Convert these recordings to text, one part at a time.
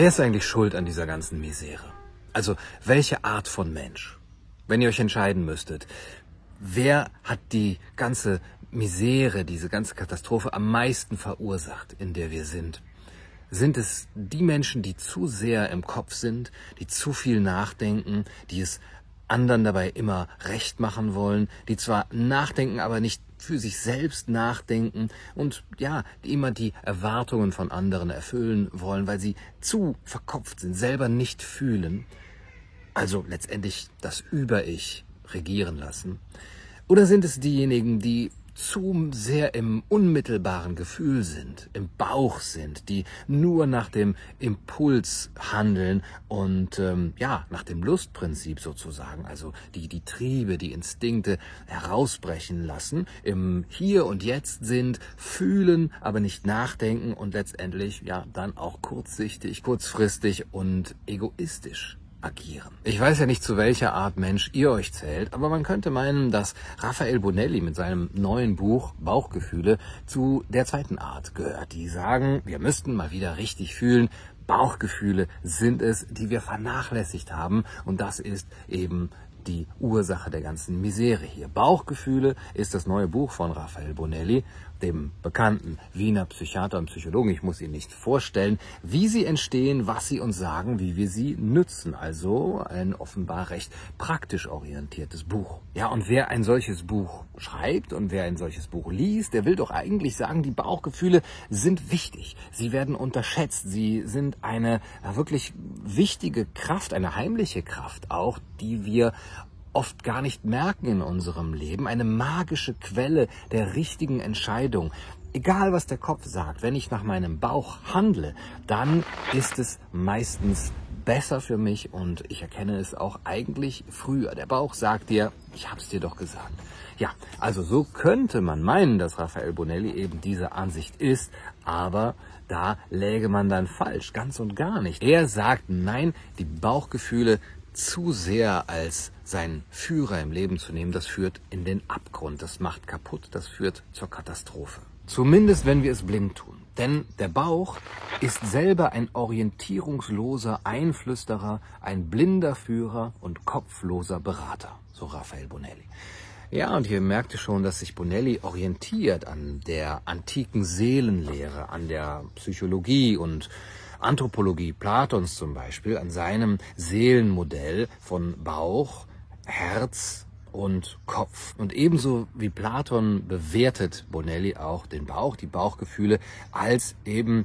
Wer ist eigentlich schuld an dieser ganzen Misere? Also, welche Art von Mensch? Wenn ihr euch entscheiden müsstet, wer hat die ganze Misere, diese ganze Katastrophe am meisten verursacht, in der wir sind? Sind es die Menschen, die zu sehr im Kopf sind, die zu viel nachdenken, die es anderen dabei immer recht machen wollen, die zwar nachdenken, aber nicht für sich selbst nachdenken und ja, die immer die Erwartungen von anderen erfüllen wollen, weil sie zu verkopft sind, selber nicht fühlen, also letztendlich das Über-Ich regieren lassen? Oder sind es diejenigen, die zu sehr im unmittelbaren Gefühl sind, im Bauch sind, die nur nach dem Impuls handeln und ähm, ja, nach dem Lustprinzip sozusagen, also die, die Triebe, die Instinkte herausbrechen lassen, im Hier und Jetzt sind, fühlen, aber nicht nachdenken und letztendlich ja dann auch kurzsichtig, kurzfristig und egoistisch agieren. Ich weiß ja nicht, zu welcher Art Mensch ihr euch zählt, aber man könnte meinen, dass Raphael Bonelli mit seinem neuen Buch Bauchgefühle zu der zweiten Art gehört. Die sagen, wir müssten mal wieder richtig fühlen. Bauchgefühle sind es, die wir vernachlässigt haben und das ist eben die Ursache der ganzen Misere hier. Bauchgefühle ist das neue Buch von Raphael Bonelli, dem bekannten Wiener Psychiater und Psychologen. Ich muss ihn nicht vorstellen, wie sie entstehen, was sie uns sagen, wie wir sie nützen. Also ein offenbar recht praktisch orientiertes Buch. Ja, und wer ein solches Buch schreibt und wer ein solches Buch liest, der will doch eigentlich sagen, die Bauchgefühle sind wichtig. Sie werden unterschätzt. Sie sind eine wirklich wichtige Kraft, eine heimliche Kraft auch, die wir oft gar nicht merken in unserem Leben, eine magische Quelle der richtigen Entscheidung. Egal was der Kopf sagt, wenn ich nach meinem Bauch handle, dann ist es meistens besser für mich und ich erkenne es auch eigentlich früher. Der Bauch sagt dir, ich hab's dir doch gesagt. Ja, also so könnte man meinen, dass Raphael Bonelli eben diese Ansicht ist, aber da läge man dann falsch, ganz und gar nicht. Er sagt, nein, die Bauchgefühle zu sehr als seinen Führer im Leben zu nehmen, das führt in den Abgrund, das macht kaputt, das führt zur Katastrophe. Zumindest wenn wir es blind tun. Denn der Bauch ist selber ein orientierungsloser Einflüsterer, ein blinder Führer und kopfloser Berater, so Raphael Bonelli. Ja, und hier merkte schon, dass sich Bonelli orientiert an der antiken Seelenlehre, an der Psychologie und Anthropologie Platons zum Beispiel an seinem Seelenmodell von Bauch, Herz und Kopf. Und ebenso wie Platon bewertet Bonelli auch den Bauch, die Bauchgefühle als eben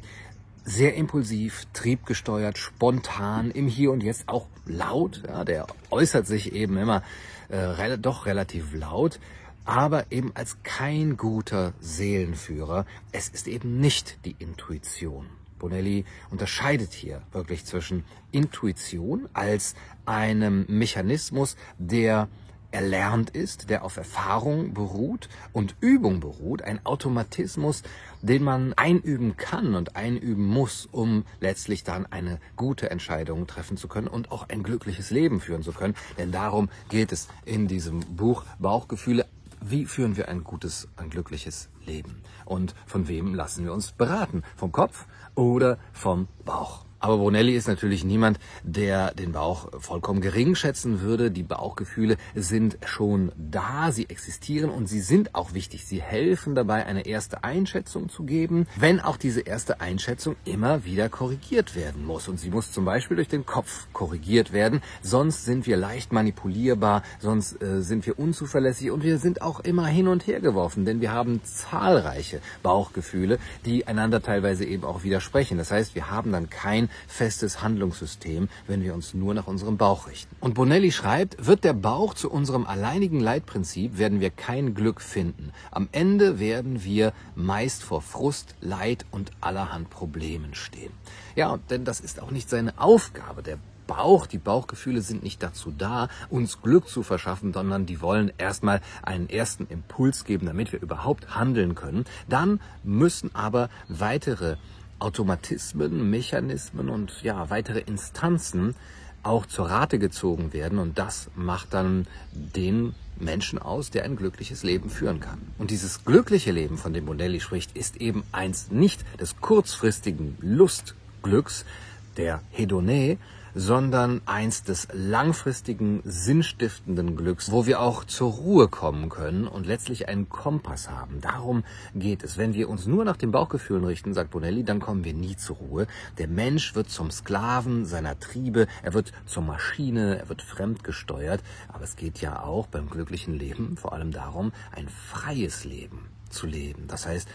sehr impulsiv, triebgesteuert, spontan, im Hier und Jetzt auch laut. Ja, der äußert sich eben immer äh, doch relativ laut, aber eben als kein guter Seelenführer. Es ist eben nicht die Intuition. Bonelli unterscheidet hier wirklich zwischen Intuition als einem Mechanismus, der erlernt ist, der auf Erfahrung beruht und Übung beruht, ein Automatismus, den man einüben kann und einüben muss, um letztlich dann eine gute Entscheidung treffen zu können und auch ein glückliches Leben führen zu können. Denn darum geht es in diesem Buch Bauchgefühle wie führen wir ein gutes, ein glückliches Leben? Und von wem lassen wir uns beraten? Vom Kopf oder vom Bauch? Aber Brunelli ist natürlich niemand, der den Bauch vollkommen gering schätzen würde. Die Bauchgefühle sind schon da, sie existieren und sie sind auch wichtig. Sie helfen dabei, eine erste Einschätzung zu geben, wenn auch diese erste Einschätzung immer wieder korrigiert werden muss. Und sie muss zum Beispiel durch den Kopf korrigiert werden, sonst sind wir leicht manipulierbar, sonst äh, sind wir unzuverlässig und wir sind auch immer hin und her geworfen, denn wir haben zahlreiche Bauchgefühle, die einander teilweise eben auch widersprechen. Das heißt, wir haben dann kein festes Handlungssystem, wenn wir uns nur nach unserem Bauch richten. Und Bonelli schreibt, wird der Bauch zu unserem alleinigen Leitprinzip, werden wir kein Glück finden. Am Ende werden wir meist vor Frust, Leid und allerhand Problemen stehen. Ja, denn das ist auch nicht seine Aufgabe. Der Bauch, die Bauchgefühle sind nicht dazu da, uns Glück zu verschaffen, sondern die wollen erstmal einen ersten Impuls geben, damit wir überhaupt handeln können. Dann müssen aber weitere Automatismen, Mechanismen und ja, weitere Instanzen auch zur Rate gezogen werden und das macht dann den Menschen aus, der ein glückliches Leben führen kann. Und dieses glückliche Leben, von dem Bonelli spricht, ist eben eins nicht des kurzfristigen Lustglücks, der Hedone, sondern eins des langfristigen, sinnstiftenden Glücks, wo wir auch zur Ruhe kommen können und letztlich einen Kompass haben. Darum geht es. Wenn wir uns nur nach den Bauchgefühlen richten, sagt Bonelli, dann kommen wir nie zur Ruhe. Der Mensch wird zum Sklaven seiner Triebe, er wird zur Maschine, er wird fremdgesteuert. Aber es geht ja auch beim glücklichen Leben vor allem darum, ein freies Leben zu leben. Das heißt,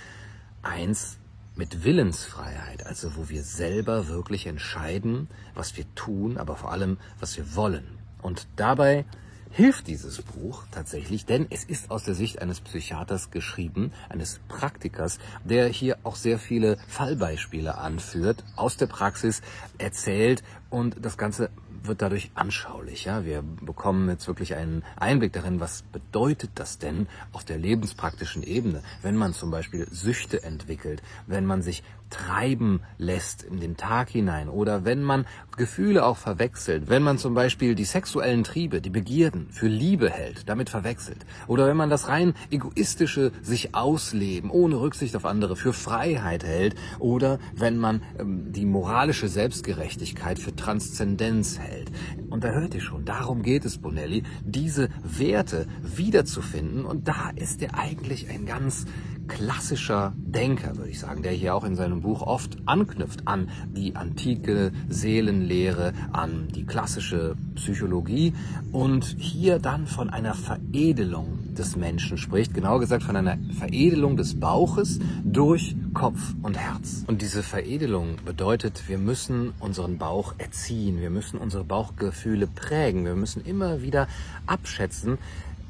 eins mit Willensfreiheit, also wo wir selber wirklich entscheiden, was wir tun, aber vor allem, was wir wollen. Und dabei hilft dieses Buch tatsächlich, denn es ist aus der Sicht eines Psychiaters geschrieben, eines Praktikers, der hier auch sehr viele Fallbeispiele anführt, aus der Praxis erzählt und das Ganze wird dadurch anschaulich. Ja? Wir bekommen jetzt wirklich einen Einblick darin, was bedeutet das denn auf der lebenspraktischen Ebene, wenn man zum Beispiel Süchte entwickelt, wenn man sich treiben lässt in den Tag hinein. Oder wenn man Gefühle auch verwechselt, wenn man zum Beispiel die sexuellen Triebe, die Begierden für Liebe hält, damit verwechselt. Oder wenn man das rein egoistische sich ausleben ohne Rücksicht auf andere für Freiheit hält. Oder wenn man ähm, die moralische Selbstgerechtigkeit für Transzendenz hält. Und da hört ihr schon, darum geht es Bonelli, diese Werte wiederzufinden. Und da ist er eigentlich ein ganz klassischer Denker, würde ich sagen, der hier auch in seinem Buch oft anknüpft an die antike Seelenlehre, an die klassische Psychologie und hier dann von einer Veredelung des Menschen spricht, genau gesagt von einer Veredelung des Bauches durch Kopf und Herz. Und diese Veredelung bedeutet, wir müssen unseren Bauch erziehen, wir müssen unsere Bauchgefühle prägen, wir müssen immer wieder abschätzen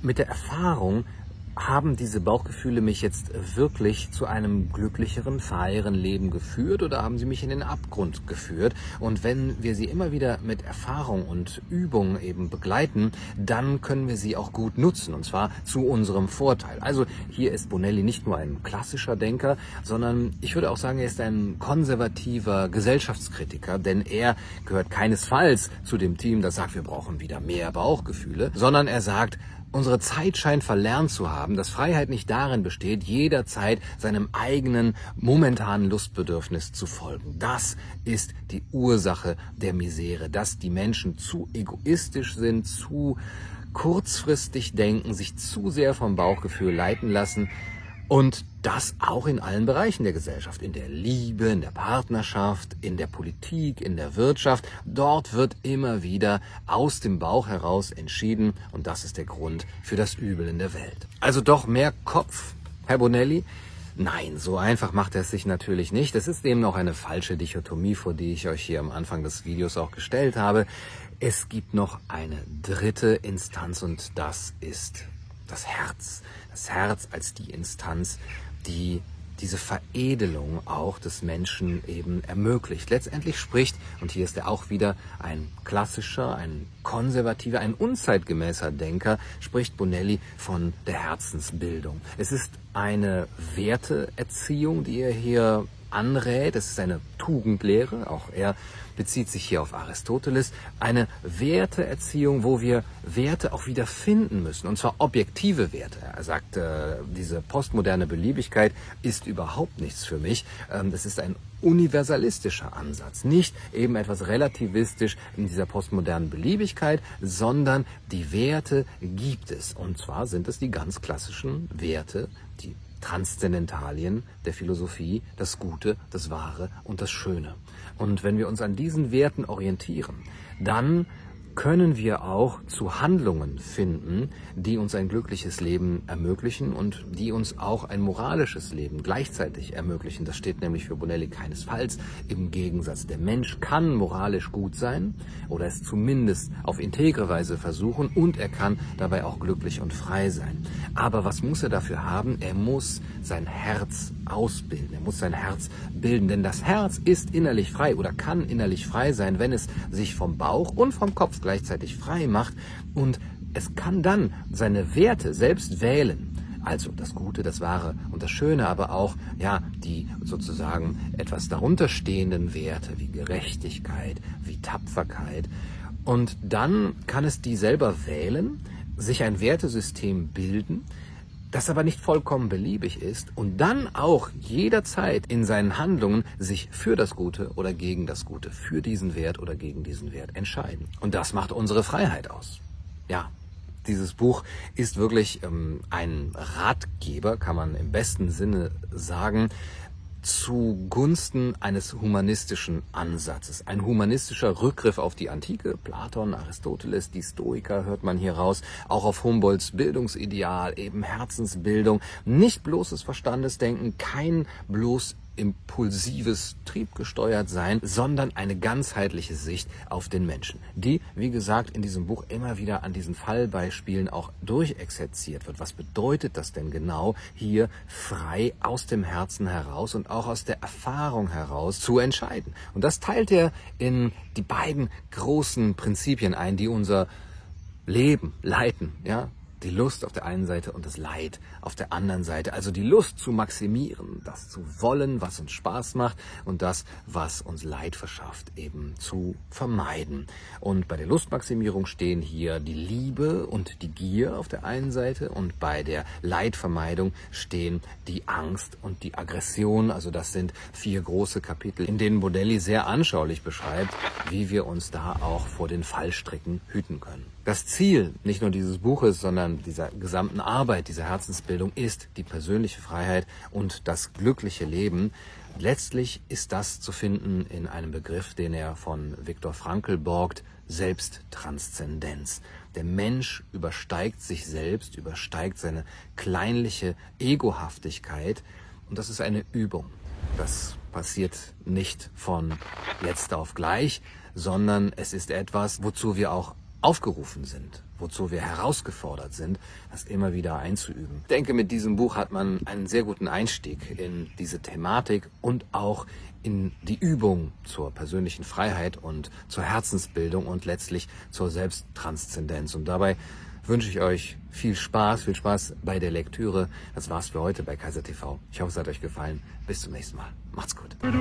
mit der Erfahrung, haben diese Bauchgefühle mich jetzt wirklich zu einem glücklicheren, freieren Leben geführt oder haben sie mich in den Abgrund geführt? Und wenn wir sie immer wieder mit Erfahrung und Übung eben begleiten, dann können wir sie auch gut nutzen und zwar zu unserem Vorteil. Also hier ist Bonelli nicht nur ein klassischer Denker, sondern ich würde auch sagen, er ist ein konservativer Gesellschaftskritiker, denn er gehört keinesfalls zu dem Team, das sagt, wir brauchen wieder mehr Bauchgefühle, sondern er sagt, Unsere Zeit scheint verlernt zu haben, dass Freiheit nicht darin besteht, jederzeit seinem eigenen momentanen Lustbedürfnis zu folgen. Das ist die Ursache der Misere, dass die Menschen zu egoistisch sind, zu kurzfristig denken, sich zu sehr vom Bauchgefühl leiten lassen, und das auch in allen Bereichen der Gesellschaft, in der Liebe, in der Partnerschaft, in der Politik, in der Wirtschaft. Dort wird immer wieder aus dem Bauch heraus entschieden und das ist der Grund für das Übel in der Welt. Also doch mehr Kopf, Herr Bonelli. Nein, so einfach macht er es sich natürlich nicht. Es ist eben noch eine falsche Dichotomie, vor die ich euch hier am Anfang des Videos auch gestellt habe. Es gibt noch eine dritte Instanz und das ist das Herz. Das Herz als die Instanz, die diese Veredelung auch des Menschen eben ermöglicht. Letztendlich spricht, und hier ist er auch wieder ein klassischer, ein konservativer, ein unzeitgemäßer Denker, spricht Bonelli von der Herzensbildung. Es ist eine Werteerziehung, die er hier anrät. Es ist eine Tugendlehre, auch er bezieht sich hier auf Aristoteles, eine Werteerziehung, wo wir Werte auch wieder finden müssen, und zwar objektive Werte. Er sagt, äh, diese postmoderne Beliebigkeit ist überhaupt nichts für mich. Ähm, das ist ein universalistischer Ansatz, nicht eben etwas relativistisch in dieser postmodernen Beliebigkeit, sondern die Werte gibt es. Und zwar sind es die ganz klassischen Werte, die Transzendentalien der Philosophie, das Gute, das Wahre und das Schöne. Und wenn wir uns an diesen Werten orientieren, dann können wir auch zu Handlungen finden, die uns ein glückliches Leben ermöglichen und die uns auch ein moralisches Leben gleichzeitig ermöglichen. Das steht nämlich für Bonelli keinesfalls im Gegensatz. Der Mensch kann moralisch gut sein oder es zumindest auf integre Weise versuchen und er kann dabei auch glücklich und frei sein. Aber was muss er dafür haben? Er muss sein Herz ausbilden. Er muss sein Herz bilden, denn das Herz ist innerlich frei oder kann innerlich frei sein, wenn es sich vom Bauch und vom Kopf gleichzeitig frei macht und es kann dann seine Werte selbst wählen. Also das Gute, das Wahre und das Schöne, aber auch ja die sozusagen etwas darunter stehenden Werte wie Gerechtigkeit, wie Tapferkeit. Und dann kann es die selber wählen, sich ein Wertesystem bilden, das aber nicht vollkommen beliebig ist und dann auch jederzeit in seinen Handlungen sich für das Gute oder gegen das Gute, für diesen Wert oder gegen diesen Wert entscheiden. Und das macht unsere Freiheit aus. Ja, dieses Buch ist wirklich ähm, ein Ratgeber, kann man im besten Sinne sagen, zugunsten eines humanistischen Ansatzes. Ein humanistischer Rückgriff auf die Antike, Platon, Aristoteles, die Stoiker hört man hier raus, auch auf Humboldts Bildungsideal, eben Herzensbildung, nicht bloßes Verstandesdenken, kein bloß impulsives, triebgesteuert sein, sondern eine ganzheitliche Sicht auf den Menschen, die, wie gesagt, in diesem Buch immer wieder an diesen Fallbeispielen auch durchexerziert wird. Was bedeutet das denn genau, hier frei aus dem Herzen heraus und auch aus der Erfahrung heraus zu entscheiden? Und das teilt er in die beiden großen Prinzipien ein, die unser Leben leiten, ja, die Lust auf der einen Seite und das Leid auf der anderen Seite. Also die Lust zu maximieren, das zu wollen, was uns Spaß macht und das, was uns Leid verschafft, eben zu vermeiden. Und bei der Lustmaximierung stehen hier die Liebe und die Gier auf der einen Seite und bei der Leidvermeidung stehen die Angst und die Aggression. Also das sind vier große Kapitel, in denen Bodelli sehr anschaulich beschreibt, wie wir uns da auch vor den Fallstricken hüten können. Das Ziel nicht nur dieses Buches, sondern dieser gesamten Arbeit, dieser Herzensbildung ist die persönliche Freiheit und das glückliche Leben. Letztlich ist das zu finden in einem Begriff, den er von Viktor Frankl borgt, Selbsttranszendenz. Der Mensch übersteigt sich selbst, übersteigt seine kleinliche Egohaftigkeit und das ist eine Übung. Das passiert nicht von jetzt auf gleich, sondern es ist etwas, wozu wir auch aufgerufen sind, wozu wir herausgefordert sind, das immer wieder einzuüben. Ich denke, mit diesem Buch hat man einen sehr guten Einstieg in diese Thematik und auch in die Übung zur persönlichen Freiheit und zur Herzensbildung und letztlich zur Selbsttranszendenz. Und dabei wünsche ich euch viel Spaß, viel Spaß bei der Lektüre. Das war's für heute bei Kaiser TV. Ich hoffe, es hat euch gefallen. Bis zum nächsten Mal. Macht's gut. Du, du, du